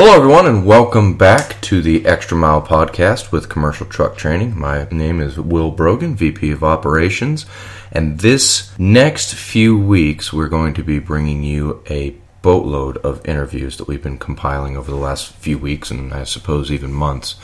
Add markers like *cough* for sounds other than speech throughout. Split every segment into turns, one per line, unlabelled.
Hello, everyone, and welcome back to the Extra Mile podcast with Commercial Truck Training. My name is Will Brogan, VP of Operations, and this next few weeks we're going to be bringing you a boatload of interviews that we've been compiling over the last few weeks and I suppose even months.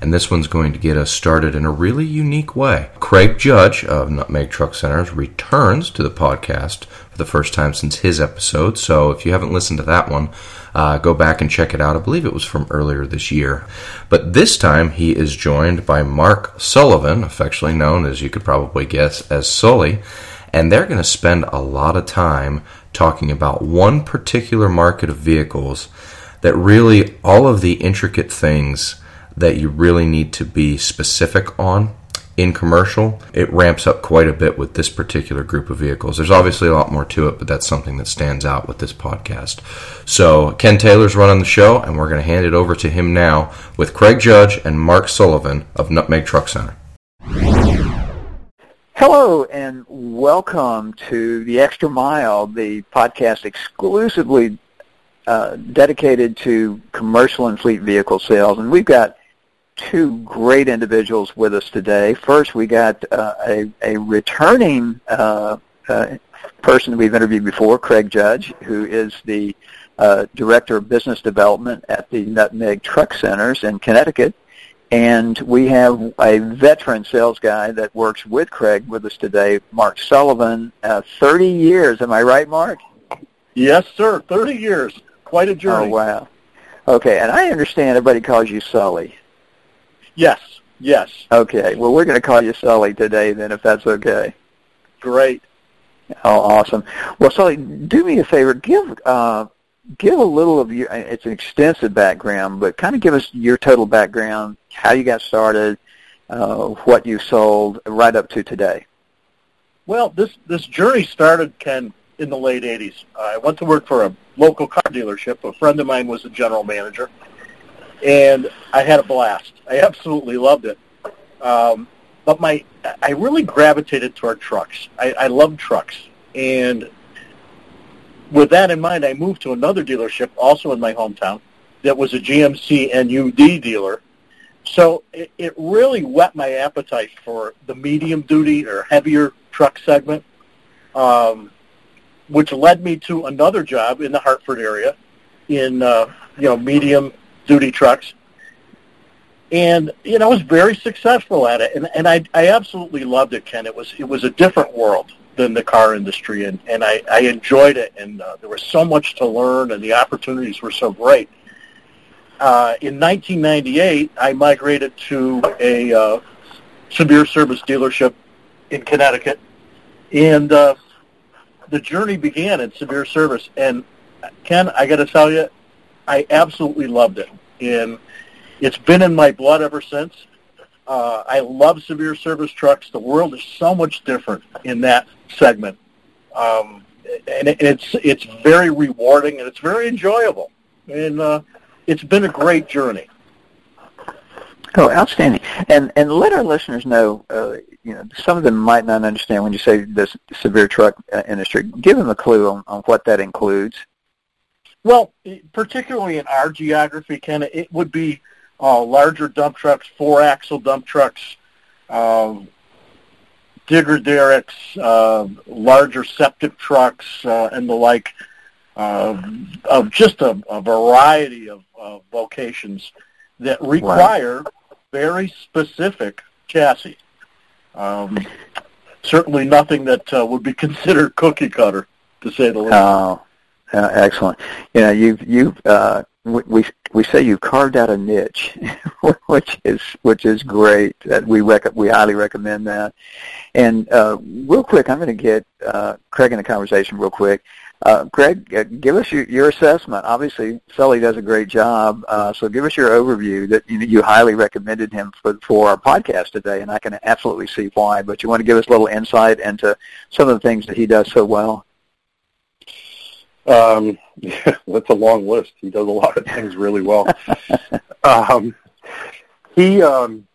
And this one's going to get us started in a really unique way. Craig Judge of Nutmeg Truck Centers returns to the podcast the first time since his episode. So if you haven't listened to that one, uh, go back and check it out. I believe it was from earlier this year. But this time he is joined by Mark Sullivan, affectionately known as you could probably guess as Sully. And they're going to spend a lot of time talking about one particular market of vehicles that really all of the intricate things that you really need to be specific on in commercial, it ramps up quite a bit with this particular group of vehicles. There's obviously a lot more to it, but that's something that stands out with this podcast. So, Ken Taylor's running the show, and we're going to hand it over to him now with Craig Judge and Mark Sullivan of Nutmeg Truck Center.
Hello and welcome to the Extra Mile, the podcast exclusively uh, dedicated to commercial and fleet vehicle sales. And we've got two great individuals with us today. First, we got uh, a, a returning uh, uh person we've interviewed before, Craig Judge, who is the uh, Director of Business Development at the Nutmeg Truck Centers in Connecticut. And we have a veteran sales guy that works with Craig with us today, Mark Sullivan. Uh, 30 years, am I right, Mark?
Yes, sir. 30 years. Quite a journey.
Oh, wow. Okay, and I understand everybody calls you Sully.
Yes, yes.
Okay, well, we're going to call you Sully today then, if that's okay.
Great.
Oh, awesome. Well, Sully, do me a favor. Give uh, give a little of your, it's an extensive background, but kind of give us your total background, how you got started, uh, what you sold right up to today.
Well, this, this journey started, Ken, in the late 80s. I went to work for a local car dealership. A friend of mine was the general manager, and I had a blast. I absolutely loved it. Um, but my, I really gravitated toward trucks. I, I love trucks, and with that in mind, I moved to another dealership, also in my hometown, that was a GMC and UD dealer. So it, it really whet my appetite for the medium duty or heavier truck segment, um, which led me to another job in the Hartford area in uh, you know medium duty trucks. And you know, I was very successful at it, and and I I absolutely loved it, Ken. It was it was a different world than the car industry, and, and I, I enjoyed it, and uh, there was so much to learn, and the opportunities were so great. Uh, in 1998, I migrated to a uh, severe service dealership in Connecticut, and uh, the journey began in severe service. And Ken, I got to tell you, I absolutely loved it, and it's been in my blood ever since. Uh, I love severe service trucks. The world is so much different in that segment, um, and it's it's very rewarding and it's very enjoyable, and uh, it's been a great journey.
Oh, outstanding! And and let our listeners know. Uh, you know, some of them might not understand when you say this severe truck uh, industry. Give them a clue on, on what that includes.
Well, particularly in our geography, Ken, it would be uh, larger dump trucks, four-axle dump trucks, um, digger derricks, uh, larger septic trucks, uh, and the like, uh, of just a, a variety of, vocations that require very specific chassis. Um, certainly nothing that uh, would be *laughs* considered cookie cutter, to say the least.
Oh, uh, excellent. You know, you've you've uh, we we say you carved out a niche, *laughs* which is which is great. That we rec- we highly recommend that. And uh, real quick, I'm going to get uh, Craig in the conversation real quick. Uh, Craig, uh, give us your, your assessment. Obviously, Sully does a great job, uh, so give us your overview that you, you highly recommended him for, for our podcast today, and I can absolutely see why. But you want to give us a little insight into some of the things that he does so well?
Um, *laughs* yeah, that's a long list. He does a lot of things really well. *laughs* um, he um,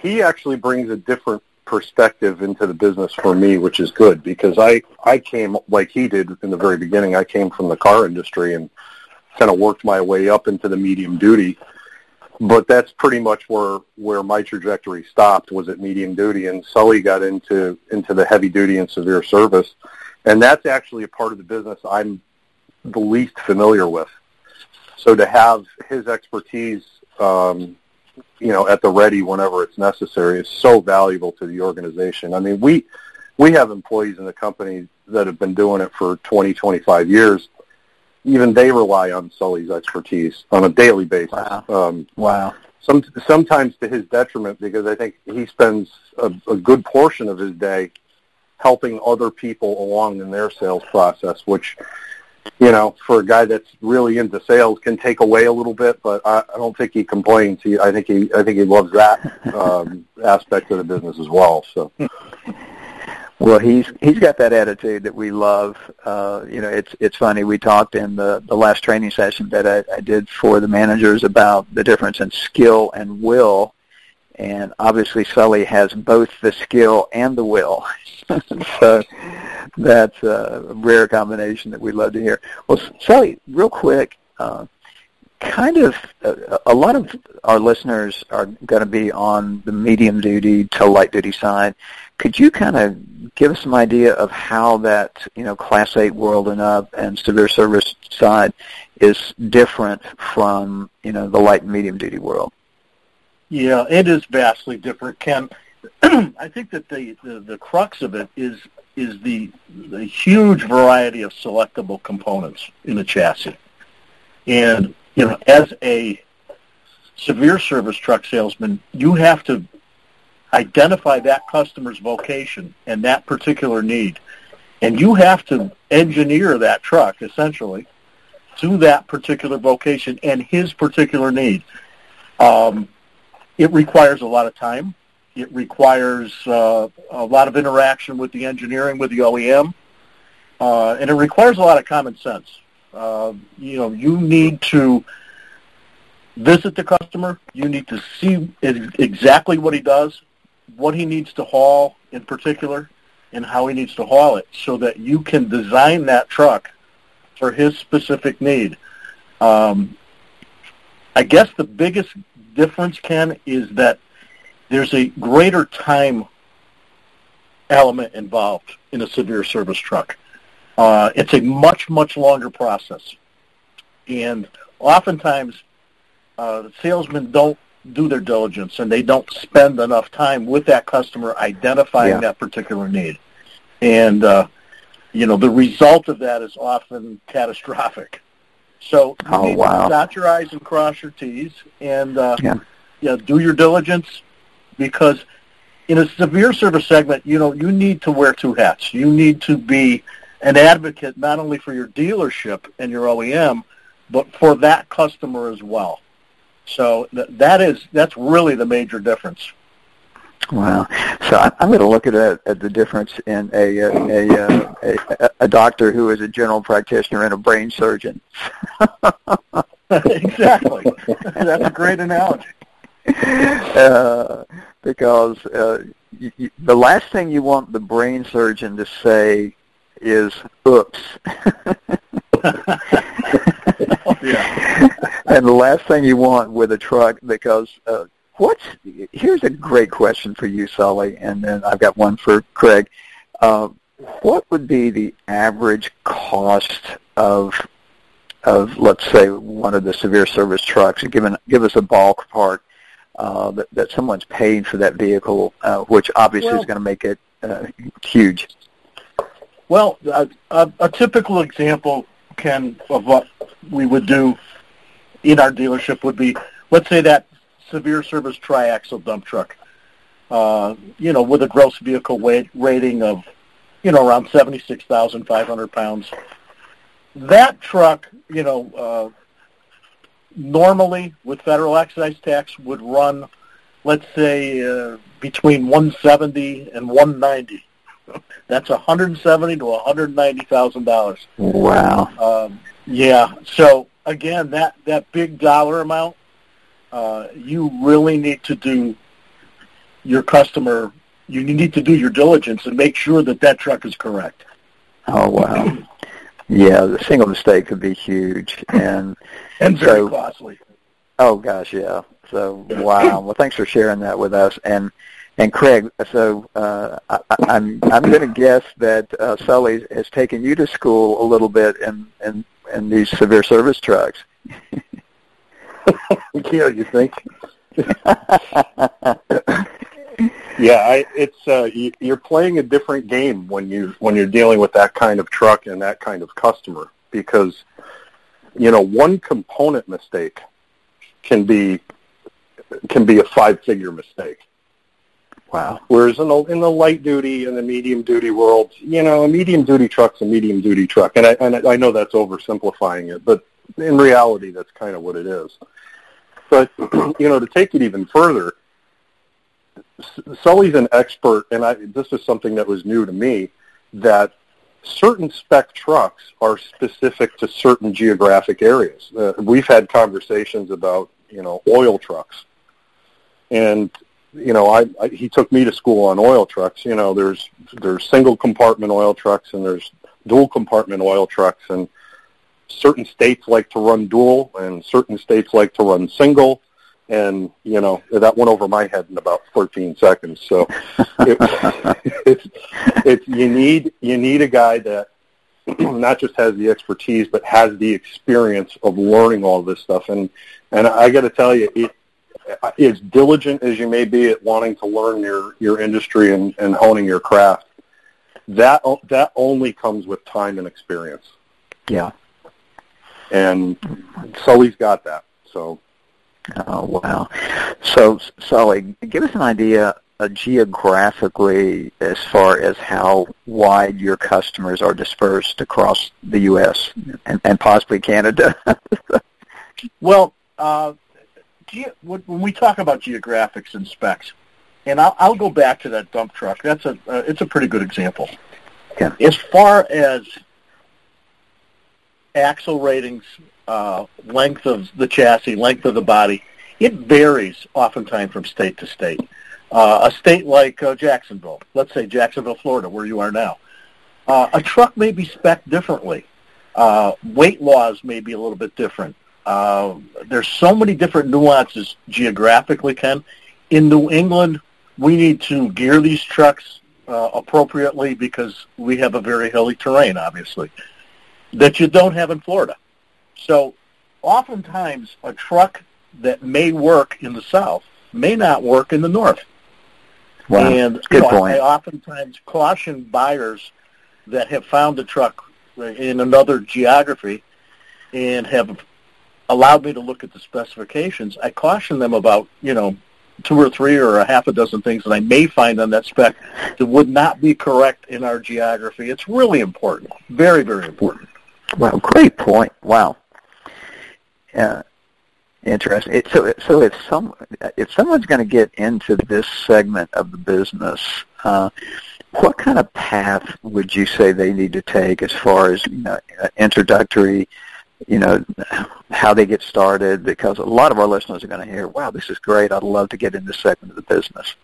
he actually brings a different perspective into the business for me, which is good because I I came like he did in the very beginning. I came from the car industry and kind of worked my way up into the medium duty. But that's pretty much where where my trajectory stopped was at medium duty, and Sully got into into the heavy duty and severe service, and that's actually a part of the business I'm the least familiar with. So to have his expertise, um, you know, at the ready whenever it's necessary is so valuable to the organization. I mean, we we have employees in the company that have been doing it for 20, 25 years. Even they rely on Sully's expertise on a daily basis.
Wow.
Um,
Wow.
some, sometimes to his detriment because I think he spends a, a good portion of his day helping other people along in their sales process, which, you know, for a guy that's really into sales can take away a little bit, but I, I don't think he complains. He, I think he, I think he loves that um, *laughs* aspect of the business as well. So,
Well, he's he's got that attitude that we love. Uh, you know, it's it's funny. We talked in the the last training session that I, I did for the managers about the difference in skill and will, and obviously Sully has both the skill and the will. *laughs* so that's a rare combination that we'd love to hear. Well, Sully, real quick. Uh, kind of uh, a lot of our listeners are going to be on the medium duty to light duty side. Could you kind of give us some idea of how that you know class eight world and up and severe service side is different from you know the light and medium duty world?
Yeah, it is vastly different, Ken. *clears throat* I think that the, the, the crux of it is is the the huge variety of selectable components in a chassis. And you know, as a severe service truck salesman, you have to identify that customer's vocation and that particular need. And you have to engineer that truck essentially to that particular vocation and his particular need. Um, it requires a lot of time. It requires uh, a lot of interaction with the engineering, with the OEM, uh, and it requires a lot of common sense. Uh, you know, you need to visit the customer. You need to see exactly what he does, what he needs to haul in particular, and how he needs to haul it so that you can design that truck for his specific need. Um, I guess the biggest difference, Ken, is that there's a greater time element involved in a severe service truck. Uh, it's a much, much longer process. And oftentimes, uh, salesmen don't do their diligence and they don't spend enough time with that customer identifying
Yeah.
that particular need. And, uh, you know, the result of that is often catastrophic. So you
Oh,
need
wow.
to dot your I's and cross your T's and uh,
Yeah.
know, do your diligence because in a severe service segment, you know, you need to wear two hats. You need to be an advocate not only for your dealership and your OEM, but for that customer as well. So th- that is that's really the major difference.
Wow. So I- I'm going to look at, a, at the difference in a, a, a, a, a doctor who is a general practitioner and a brain surgeon. *laughs*
exactly. that's a great analogy.
uh, because uh, y y the last thing you want the brain surgeon to say is "oops," *laughs*
Yeah. *laughs*
and the last thing you want with a truck because uh, what's here's a great question for you, Sully, and then I've got one for Craig. Uh, what would be the average cost of of let's say one of the severe service trucks? Given give us a ballpark uh, that, that someone's paid for that vehicle, uh, which obviously is going to make it uh, huge.
Well, a, a, a typical example, Ken, of what we would do in our dealership would be, let's say that severe service triaxle dump truck, uh, you know, with a gross vehicle weight rating of, you know, around 76,500 pounds. That truck, you know, uh, normally with federal excise tax would run, let's say, uh, between 170 and 190. *laughs* That's 170 to 190 thousand dollars.
Wow.
Um, yeah. So again, that that big dollar amount, uh, you really need to do your customer. You need to do your diligence and make sure that that truck is correct.
Oh wow. Yeah, the single mistake could be huge, and
and very
so,
costly.
Oh gosh, yeah. So wow. Well, thanks for sharing that with us. And and Craig, so uh, I, I'm I'm going to guess that uh, Sully has taken you to school a little bit in in, in these severe service trucks. *laughs* *laughs*
yeah, you think? *laughs* yeah, I, it's uh, you, you're playing a different game when you when you're dealing with that kind of truck and that kind of customer because you know one component mistake can be can be a five figure mistake.
Wow.
Whereas in the in the light duty and the medium duty world, you know, a medium duty truck's a medium duty truck, and I and I know that's oversimplifying it, but in reality, that's kind of what it is. But *clears throat* you know, to take it even further, Sully's an expert, and I, this is something that was new to me, that certain spec trucks are specific to certain geographic areas. Uh, we've had conversations about, you know, oil trucks. And, you know, I, I he took me to school on oil trucks. You know, there's there's single compartment oil trucks and there's dual compartment oil trucks and certain states like to run dual and certain states like to run single and you know that went over my head in about 13 seconds. So *laughs* it, it's it's you need you need a guy that *clears throat* not just has the expertise but has the experience of learning all this stuff. And and I got to tell you, it, as diligent as you may be at wanting to learn your your industry and, and honing your craft, that that only comes with time and experience.
Yeah.
And Sully's got that. So
Oh, wow. So, Sully, give us an idea uh, geographically as far as how wide your customers are dispersed across the U.S. and, and possibly Canada. *laughs*
well, uh, ge- when we talk about geographics and specs, and I'll, I'll go back to that dump truck. That's a uh, it's a pretty good example.
Yeah.
As far as axle ratings, uh, length of the chassis, length of the body, it varies oftentimes from state to state. Uh, a state like uh, Jacksonville, let's say Jacksonville, Florida, where you are now, uh, a truck may be spec differently. Uh, weight laws may be a little bit different. Uh, there's so many different nuances geographically, Ken. In New England, we need to gear these trucks uh, appropriately because we have a very hilly terrain, obviously, that you don't have in Florida. So oftentimes a truck that may work in the south may not work in the north.
Wow.
And
Good
know,
point.
I oftentimes caution buyers that have found a truck in another geography and have allowed me to look at the specifications. I caution them about, you know, two or three or a half a dozen things that I may find on that spec that would not be correct in our geography. It's really important. Very, very important.
Well, great point. Wow. Yeah. Interesting. It, so, so if some if someone's going to get into this segment of the business, uh, what kind of path would you say they need to take as far as you know, introductory, you know, how they get started? Because a lot of our listeners are going to hear, "Wow, this is great! I'd love to get in this segment of the business."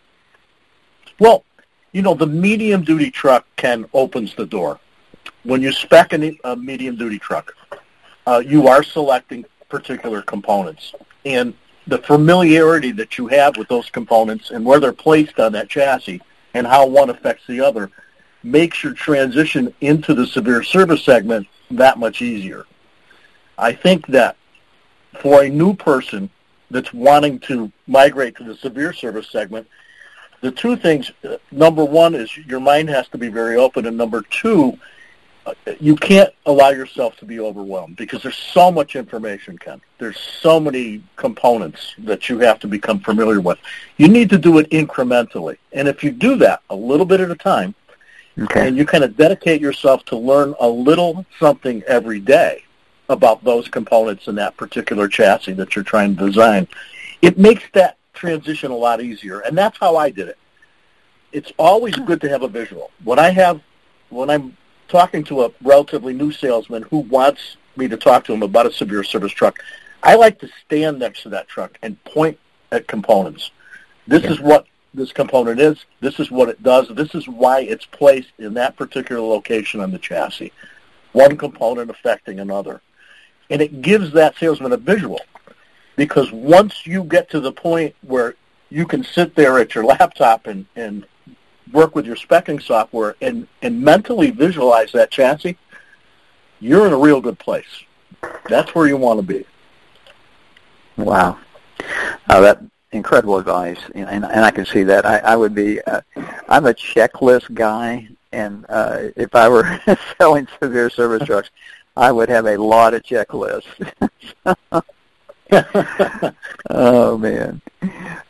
Well, you know, the medium duty truck can opens the door. When you spec a, a medium duty truck, uh, you are selecting particular components. And the familiarity that you have with those components and where they're placed on that chassis and how one affects the other makes your transition into the severe service segment that much easier. I think that for a new person that's wanting to migrate to the severe service segment, the two things, uh, number one is your mind has to be very open, and number two, you can't allow yourself to be overwhelmed because there's so much information, Ken. There's so many components that you have to become familiar with. You need to do it incrementally. And if you do that a little bit at a time,
okay.
and you kind of dedicate yourself to learn a little something every day about those components in that particular chassis that you're trying to design, it makes that transition a lot easier. And that's how I did it. It's always good to have a visual. When I have, when I'm talking to a relatively new salesman who wants me to talk to him about a severe service truck, I like to stand next to that truck and point at components. This yeah. is what this component is. This is what it does. This is why it's placed in that particular location on the chassis. one component affecting another. And it gives that salesman a visual because once you get to the point where you can sit there at your laptop and, and work with your specking software and, and mentally visualize that chassis, you're in a real good place. That's where you want to be.
Wow. Uh, that incredible advice, and, and I can see that. I, I would be. Uh, I'm a checklist guy, and uh, if I were *laughs* selling severe service trucks, I would have a lot of checklists. *laughs* *laughs* oh man!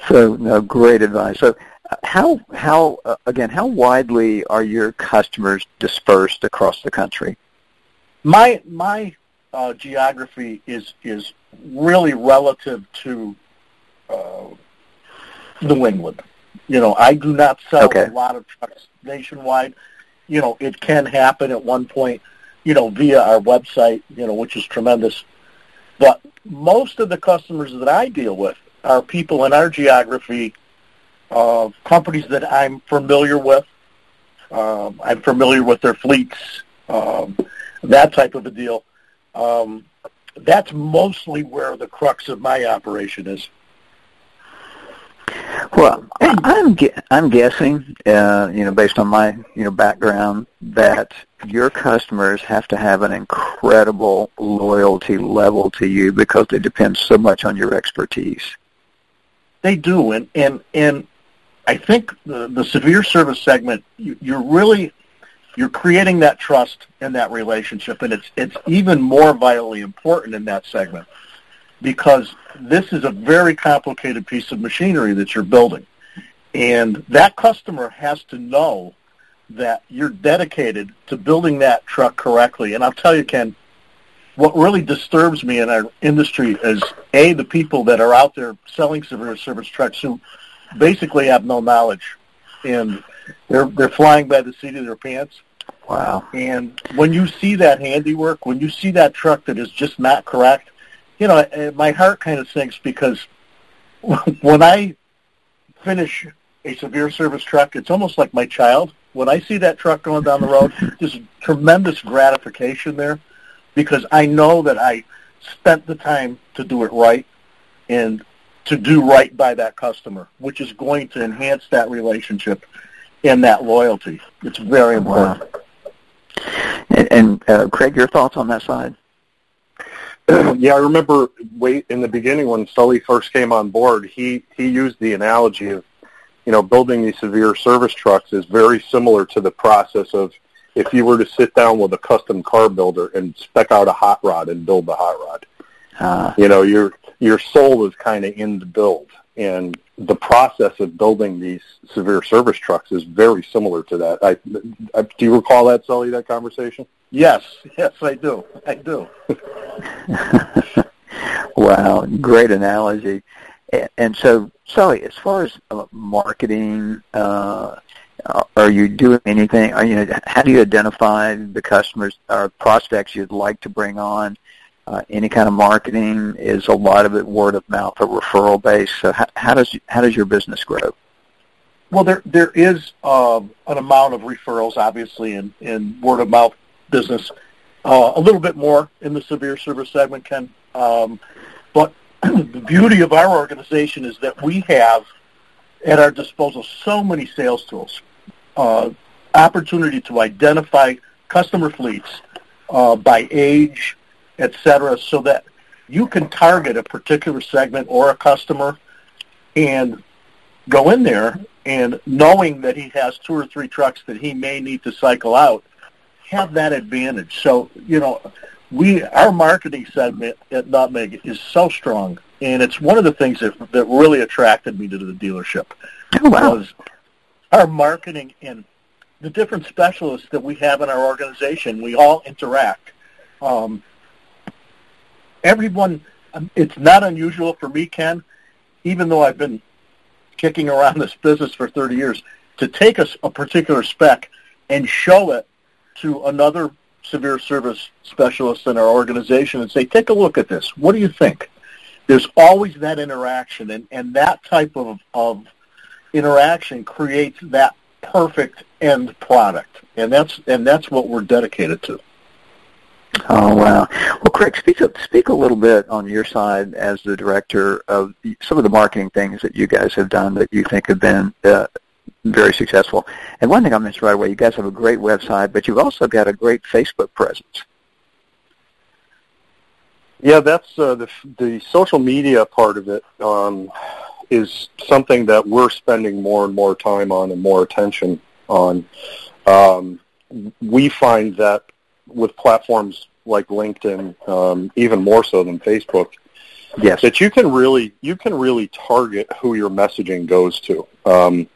So no, great advice. So how how uh, again? How widely are your customers dispersed across the country?
My my uh, geography is is really relative to uh, New England. You know, I do not sell okay. a lot of trucks nationwide. You know, it can happen at one point, you know, via our website, you know, which is tremendous. But most of the customers that I deal with are people in our geography of companies that I'm familiar with. Um, I'm familiar with their fleets, um, that type of a deal. Um, that's mostly where the crux of my operation is.
Well, I'm I'm guessing, uh, you know, based on my you know background, that your customers have to have an incredible loyalty level to you because they depend so much on your expertise.
They do, and and and I think the the severe service segment, you, you're really you're creating that trust and that relationship, and it's it's even more vitally important in that segment because this is a very complicated piece of machinery that you're building. And that customer has to know that you're dedicated to building that truck correctly. And I'll tell you, Ken, what really disturbs me in our industry is, A, the people that are out there selling severe service trucks who basically have no knowledge. And they're, they're flying by the seat of their pants.
Wow.
And when you see that handiwork, when you see that truck that is just not correct, you know, my heart kind of sinks because *laughs* when I finish a severe service truck, it's almost like my child. When I see that truck going down the road, *laughs* there's tremendous gratification there because I know that I spent the time to do it right and to do right by that customer, which is going to enhance that relationship and that loyalty. It's very important. Wow.
And, and uh, Craig, your thoughts on that side? *clears throat*
yeah, I remember wait in the beginning when Sully first came on board, he he used the analogy of, you know, building these severe service trucks is very similar to the process of if you were to sit down with a custom car builder and spec out a hot rod and build the hot rod. Uh, you know, your your soul is kind of in the build, and the process of building these severe service trucks is very similar to that. I, I do you recall that, Sully? That conversation?
Yes, yes, I do. I do. *laughs*
wow, great analogy. And so, Sully, as far as uh, marketing, uh, are you doing anything? Are you, how do you identify the customers or prospects you'd like to bring on? Uh, any kind of marketing is a lot of it word of mouth or referral based. So how, how does how does your business grow?
Well, there there is um, an amount of referrals, obviously, in, in word of mouth business. Uh, a little bit more in the severe service segment, Ken. Um, but *clears throat* the beauty of our organization is that we have at our disposal so many sales tools, uh, opportunity to identify customer fleets uh, by age, et cetera, so that you can target a particular segment or a customer and go in there and knowing that he has two or three trucks that he may need to cycle out have that advantage. So, you know, we our marketing segment at Nutmeg is so strong, and it's one of the things that that really attracted me to the dealership.
Oh, wow.
Was our marketing and the different specialists that we have in our organization. We all interact. Um, everyone, um, it's not unusual for me, Ken, even though I've been kicking around this business for 30 years, to take a, a particular spec and show it to another severe service specialist in our organization and say, take a look at this. What do you think? There's always that interaction, and, and that type of, of interaction creates that perfect end product, and that's and that's what we're dedicated to.
Oh wow! Well, Craig, speak up, speak a little bit on your side as the director of some of the marketing things that you guys have done that you think have been uh, very successful. And one thing I mentioned right away, you guys have a great website, but you've also got a great Facebook presence.
Yeah, that's uh, the the social media part of it um, is something that we're spending more and more time on and more attention on. Um, we find that with platforms like LinkedIn, um, even more so than Facebook,
yes,
that you can really you can really target who your messaging goes to um,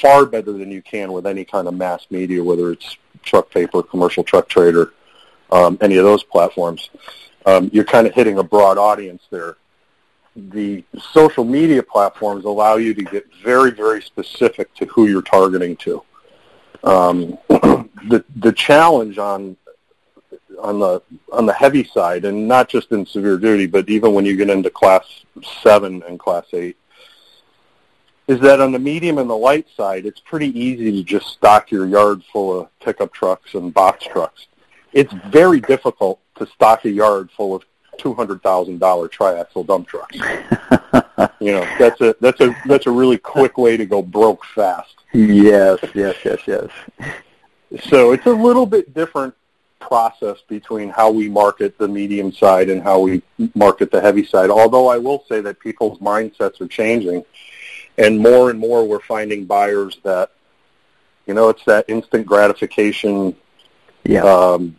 far better than you can with any kind of mass media, whether it's truck paper, commercial truck trader, um, any of those platforms. Um, you're kind of hitting a broad audience there. The social media platforms allow you to get very, very specific to who you're targeting to. Um, *clears throat* the the challenge on on the on the heavy side, and not just in severe duty, but even when you get into class seven and class eight, is that on the medium and the light side, it's pretty easy to just stock your yard full of pickup trucks and box trucks. It's very difficult to stock a yard full of two hundred thousand dollar triaxle dump trucks. *laughs* you know, that's a that's a that's a really quick way to go broke fast.
Yes, yes, yes, yes.
So it's a little bit different process between how we market the medium side and how we market the heavy side. Although I will say that people's mindsets are changing, and more and more we're finding buyers that, you know, it's that instant gratification.
Yeah.
Um,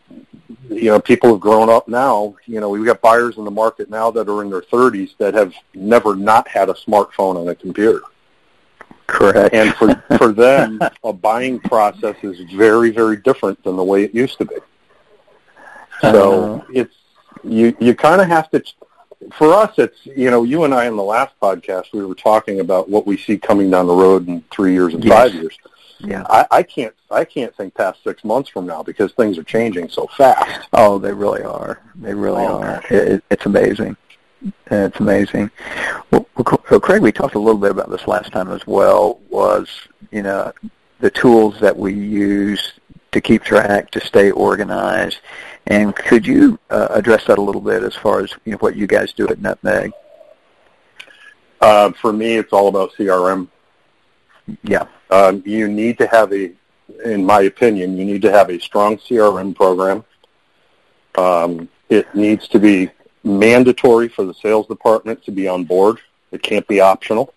you know, people have grown up now. You know, we've got buyers in the market now that are in their 30s that have never not had a smartphone and a computer.
Correct.
And for *laughs* for them, a buying process is very very different than the way it used to be. So uh-huh. it's you you kind of have to. For us, it's you know you and I in the last podcast we were talking about what we see coming down the road in three years and
yes.
five years.
Yeah,
I, I can't I can't think past six months from now because things are changing so fast.
Oh, they really are. They really oh. are. It, it's amazing. It's amazing. Well, well, Craig, we talked a little bit about this last time as well. Was you know the tools that we use to keep track, to stay organized, and could you uh, address that a little bit as far as you know, what you guys do at Nutmeg?
Uh, for me, it's all about CRM.
Yeah.
Um, you need to have a, in my opinion, you need to have a strong CRM program. Um, it needs to be mandatory for the sales department to be on board. It can't be optional.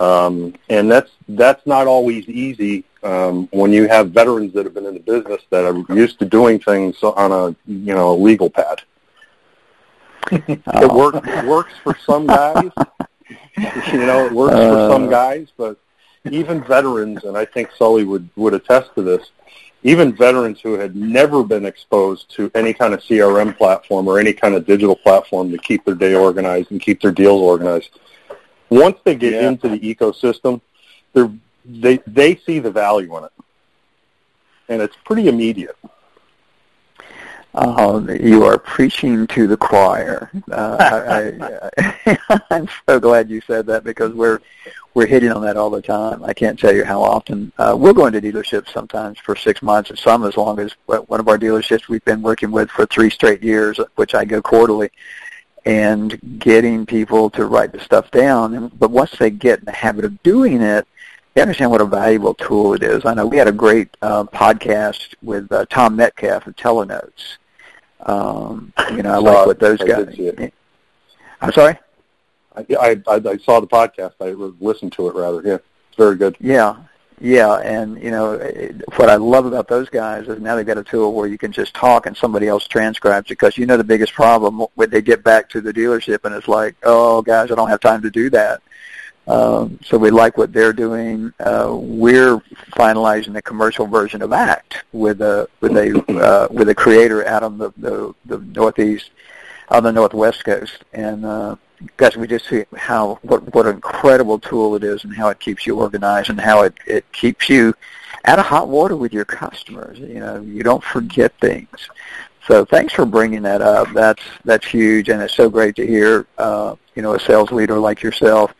Um, and that's that's not always easy um, when you have veterans that have been in the business that are used to doing things on a you know a legal pad. it works works for some guys. *laughs* you know, it works uh, for some guys, but even veterans, and I think Sully would would attest to this. Even veterans who had never been exposed to any kind of CRM platform or any kind of digital platform to keep their day organized and keep their deals organized, once they get yeah. into the ecosystem, they're they they see the value in it, and it's pretty immediate.
Uh, you are preaching to the choir. Uh, I, I, *laughs* I'm so glad you said that because we're we're hitting on that all the time. I can't tell you how often uh, we're going to dealerships sometimes for six months, and some as long as one of our dealerships we've been working with for three straight years, which I go quarterly and getting people to write the stuff down. But once they get in the habit of doing it, they understand what a valuable tool it is. I know we had a great uh, podcast with uh, Tom Metcalf of Telenotes. Um, you know, I like what those guys. I'm sorry.
I, I I saw the podcast. I listened to it rather. Yeah, it's very good.
Yeah, yeah, and you know what I love about those guys is now they've got a tool where you can just talk and somebody else transcribes it. because you know the biggest problem when they get back to the dealership and it's like, oh guys, I don't have time to do that. Um, so we like what they're doing. Uh, we're finalizing the commercial version of ACT with a with a uh, with a creator out on the, the the northeast, on the northwest coast, and uh, guys, we just see how what what an incredible tool it is, and how it keeps you organized, and how it it keeps you out of hot water with your customers. You know, you don't forget things. So thanks for bringing that up. That's that's huge, and it's so great to hear. Uh, you know, a sales leader like yourself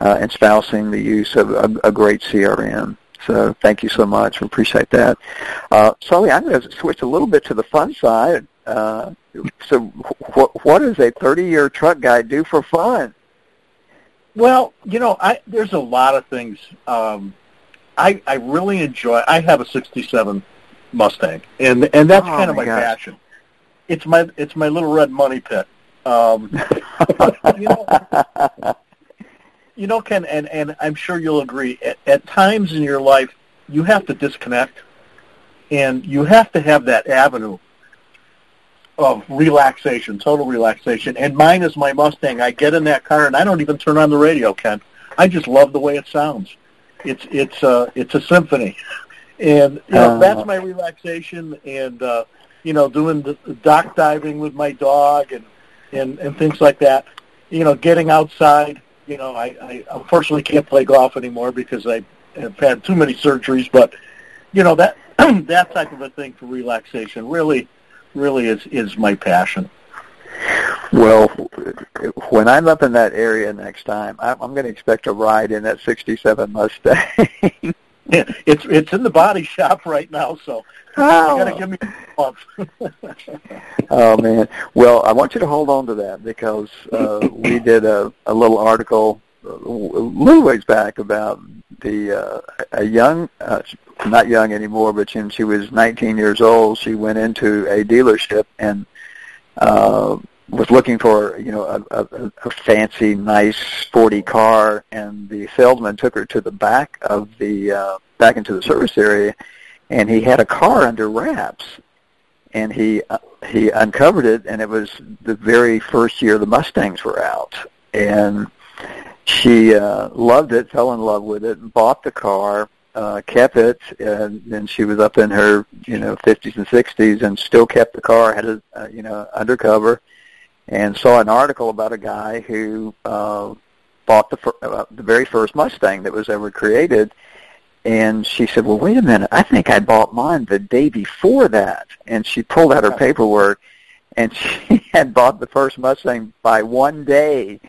uh, espousing the use of a, a great CRM. So thank you so much. We appreciate that. Uh, Sully, I'm going to switch a little bit to the fun side Uh, so, what what does a 30-year truck guy do for fun?
Well, you know, I there's a lot of things. Um, I I really enjoy. I have a '67 Mustang, and and that's
Oh,
kind of
my
my
gosh.
passion. It's my it's my little red money pit. Um, *laughs* you know, you know, Ken, and and I'm sure you'll agree. At, at times in your life, you have to disconnect, and you have to have that avenue of relaxation, total relaxation. And mine is my Mustang. I get in that car and I don't even turn on the radio, Ken. I just love the way it sounds. It's it's a it's a symphony, and you know
Uh.
that's my relaxation. And uh, you know, doing the the dock diving with my dog and and and things like that. You know, getting outside. You know, I, I unfortunately can't play golf anymore because I have had too many surgeries. But you know that *clears throat* that type of a thing for relaxation really really is is my passion.
Well, when I'm up in that area next time, I'm, I'm going to expect a ride in that '67 Mustang. *laughs* *laughs*
It's it's in the body shop right now, so *laughs* you got to give me a *laughs*
oh man! Well, I want you to hold on to that because uh, we did a, a little article uh, a little ways back about the uh, a young, uh, not young anymore, but when she was 19 years old, she went into a dealership and uh, was looking for you know a, a, a fancy, nice, sporty car, and the salesman took her to the back of the uh, back into the service area, and he had a car under wraps, and he uh, he uncovered it, and it was the very first year the Mustangs were out, and she uh, loved it, fell in love with it, and bought the car, uh, kept it, and then she was up in her you know 50s and 60s, and still kept the car, had it uh, you know undercover, and saw an article about a guy who uh, bought the fir- uh, the very first Mustang that was ever created. And she said, "Well, wait a minute. I think I bought mine the day before that." And she pulled out her paperwork, and *laughs* she had bought the first Mustang by one day.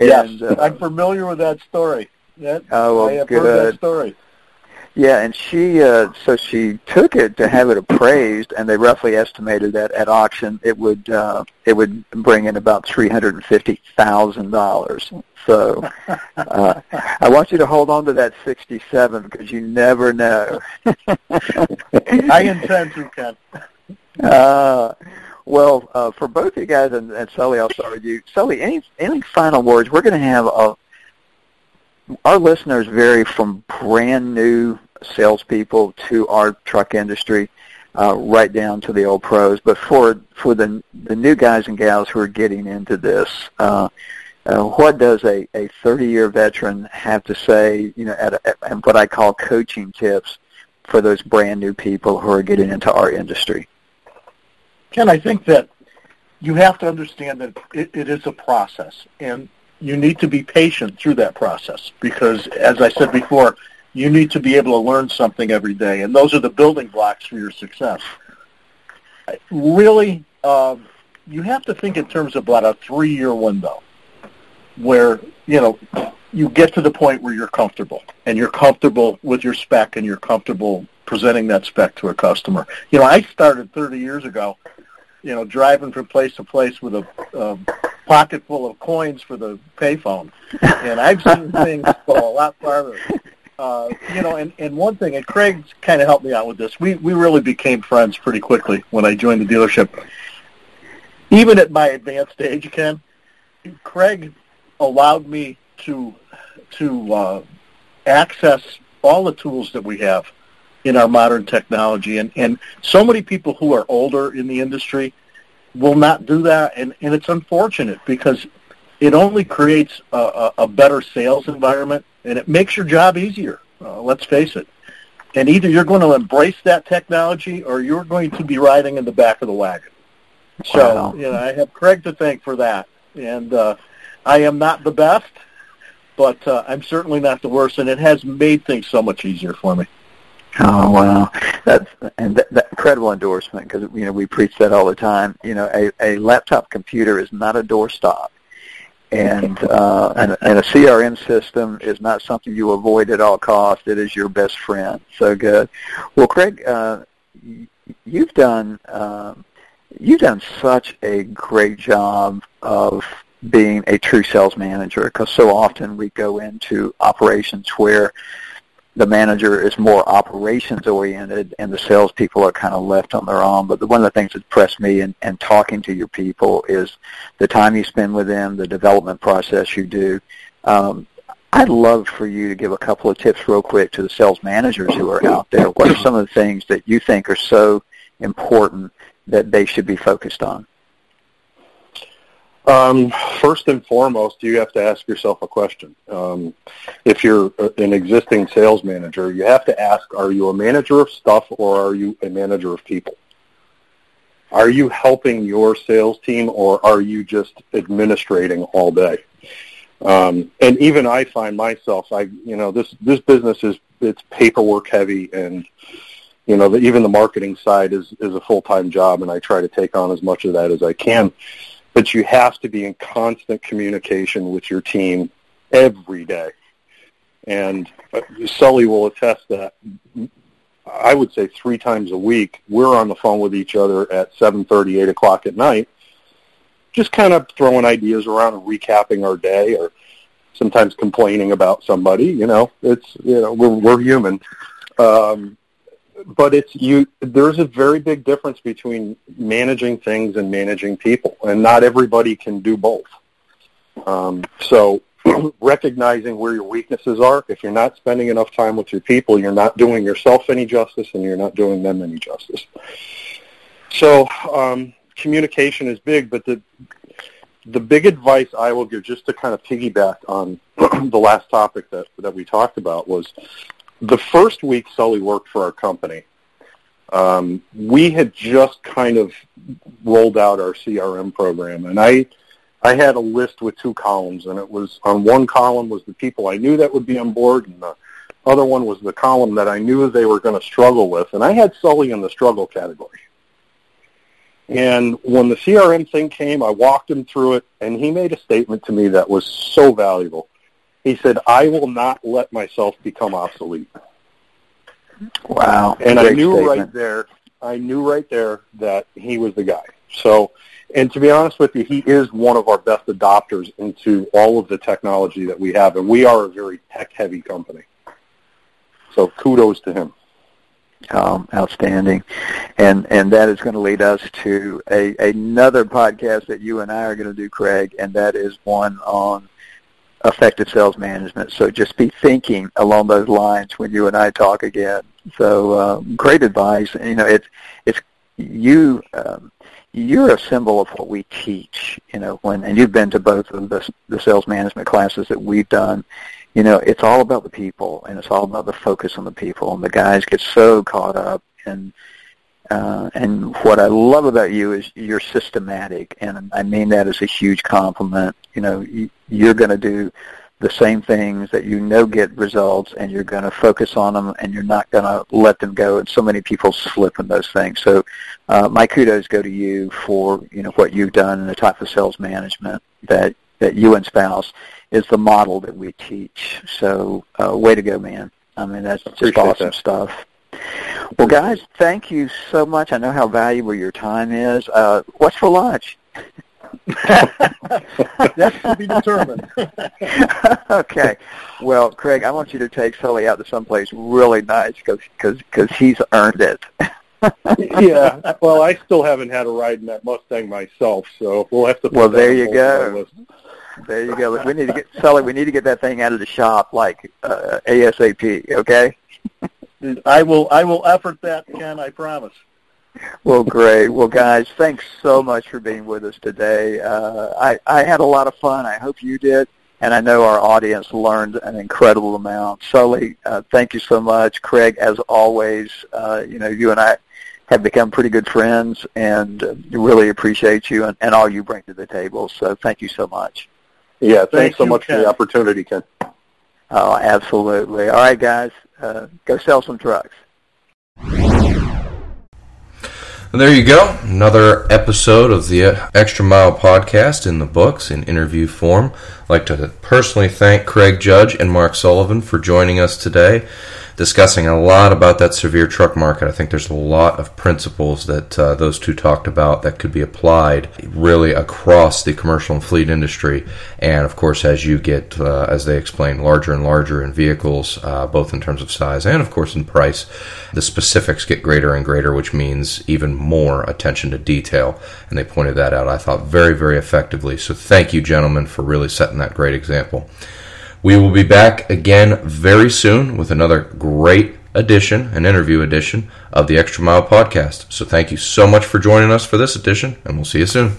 yes,
And, uh,
I'm familiar with that story. That,
Oh, well,
I have
good.
heard that story.
Yeah, and she uh so she took it to have it appraised and they roughly estimated that at auction it would uh it would bring in about three hundred and fifty thousand dollars. So uh I want you to hold on to that sixty seven because you never know. *laughs*
I intend to, Ken.
uh well, uh, for both of you guys and, and Sully, I'll start with you. Sully, any any final words? We're going to have a our listeners vary from brand new salespeople to our truck industry, uh, right down to the old pros. But for for the the new guys and gals who are getting into this, uh, uh, what does a a 30 year veteran have to say? You know, at, a, at what I call coaching tips for those brand new people who are getting into our industry.
Ken, I think that you have to understand that it, it is a process, and you need to be patient through that process because, as I said before, you need to be able to learn something every day, and those are the building blocks for your success. Really, um, you have to think in terms of about a three-year window where, you know, you get to the point where you're comfortable, and you're comfortable with your spec, and you're comfortable presenting that spec to a customer. You know, I started 30 years ago, you know, driving from place to place with a, a pocket full of coins for the payphone, and I've seen things go a lot farther. Uh, you know, and, and one thing, and Craig kind of helped me out with this. We we really became friends pretty quickly when I joined the dealership. Even at my advanced age, Ken, Craig allowed me to to uh, access all the tools that we have in our modern technology. And, and so many people who are older in the industry will not do that. And, and it's unfortunate because it only creates a, a, a better sales environment and it makes your job easier. Uh, let's face it. And either you're going to embrace that technology or you're going to be riding in the back of the wagon. So,
Wow.
you know, I have Craig to thank for that. And uh, I am not the best, but uh, I'm certainly not the worst, and it has made things so much easier for me.
Oh wow, that's and that, that incredible endorsement because you know we preach that all the time. You know, a, a laptop computer is not a doorstop, and uh, and, and a CRM system is not something you avoid at all costs. It is your best friend. So good. Well, Craig, uh, you've done. Um, you've done such a great job of being a true sales manager because so often we go into operations where the manager is more operations oriented and the salespeople are kind of left on their own. But one of the things that impressed me in, in talking to your people is the time you spend with them, the development process you do. Um, I'd love for you to give a couple of tips real quick to the sales managers who are out there. What are some of the things that you think are so important that they should be focused on?
Um, first and foremost, you have to ask yourself a question. Um, if you're an existing sales manager, you have to ask, are you a manager of stuff or are you a manager of people? Are you helping your sales team or are you just administrating all day? Um, and even I find myself, I, you know, this, this business is, it's paperwork heavy and, you know, the, even the marketing side is, is a full-time job and I try to take on as much of that as I can but you have to be in constant communication with your team every day. And uh, Sully will attest that I would say three times a week, we're on the phone with each other at 7.30, 8 o'clock at night, just kind of throwing ideas around and recapping our day or sometimes complaining about somebody. You know, it's, you know, we're, we're human. Um, but it's you there's a very big difference between managing things and managing people and not everybody can do both. Um, so *clears throat* recognizing where your weaknesses are if you're not spending enough time with your people you're not doing yourself any justice and you're not doing them any justice. So um, communication is big but the the big advice I will give, just to kind of piggyback on *clears throat* the last topic that that we talked about, was the first week Sully worked for our company, um, we had just kind of rolled out our CRM program, and I I had a list with two columns, and it was on one column was the people I knew that would be on board, and the other one was the column that I knew they were going to struggle with, and I had Sully in the struggle category. And when the CRM thing came, I walked him through it, and he made a statement to me that was so valuable. He said, I will not let myself become obsolete.
Wow.
And I knew statement. right there, I knew right there that he was the guy. So, and to be honest with you, he is one of our best adopters into all of the technology that we have, and we are a very tech-heavy company. So kudos to him.
Um, outstanding, and and that is going to lead us to a another podcast that you and I are going to do, Craig, and that is one on effective sales management. So just be thinking along those lines when you and I talk again. So uh, great advice. You know, it's it's you. Um, you're a symbol of what we teach. You know, when and you've been to both of the the sales management classes that we've done. You know, it's all about the people, and it's all about the focus on the people. And the guys get so caught up in uh, and what I love about you is you're systematic, and I mean that as a huge compliment. You know, you're going to do the same things that you know get results, and you're going to focus on them, and you're not going to let them go. And so many people slip in those things. So, uh, my kudos go to you for you know what you've done and the type of sales management that that you and spouse is the model that we teach. So, uh, way to go, man. I mean, that's just Appreciate awesome that. stuff. Well, guys, thank you so much. I know how valuable your time is. Uh, what's for lunch?
That's to be determined. *laughs*
okay. Well, Craig, I want you to take Sully out to someplace really nice because he's earned it. *laughs*
yeah. Well, I still haven't had a ride in that Mustang myself, so we'll have to.
well, there you go. There you go. We need to get Sully. We need to get that thing out of the shop like uh, ASAP. Okay. *laughs*
I will I will effort that, Ken. I promise.
Well, great. Well, guys, thanks so much for being with us today. Uh, I I had a lot of fun. I hope you did, and I know our audience learned an incredible amount. Sully, uh, thank you so much. Craig, as always, uh, you know you and I have become pretty good friends, and uh, really appreciate you and, and all you bring to the table. So, thank you so much.
Yeah, thanks Thank so you, much Ken. for the opportunity, Ken.
Oh, absolutely. All right, guys uh, go sell some trucks.
And there you go. Another episode of the Extra Mile podcast in the books in interview form. I'd like to personally thank Craig Judge and Mark Sullivan for joining us today. Discussing a lot about that severe truck market. I think there's a lot of principles that uh, those two talked about that could be applied really across the commercial and fleet industry. And of course, as you get, uh, as they explain, larger and larger in vehicles, uh, both in terms of size and of course in price, the specifics get greater and greater, which means even more attention to detail. And they pointed that out, I thought, very, very effectively. So thank you, gentlemen, for really setting that great example. We will be back again very soon with another great edition, an interview edition of the Extra Mile podcast. So thank you so much for joining us for this edition, and we'll see you soon.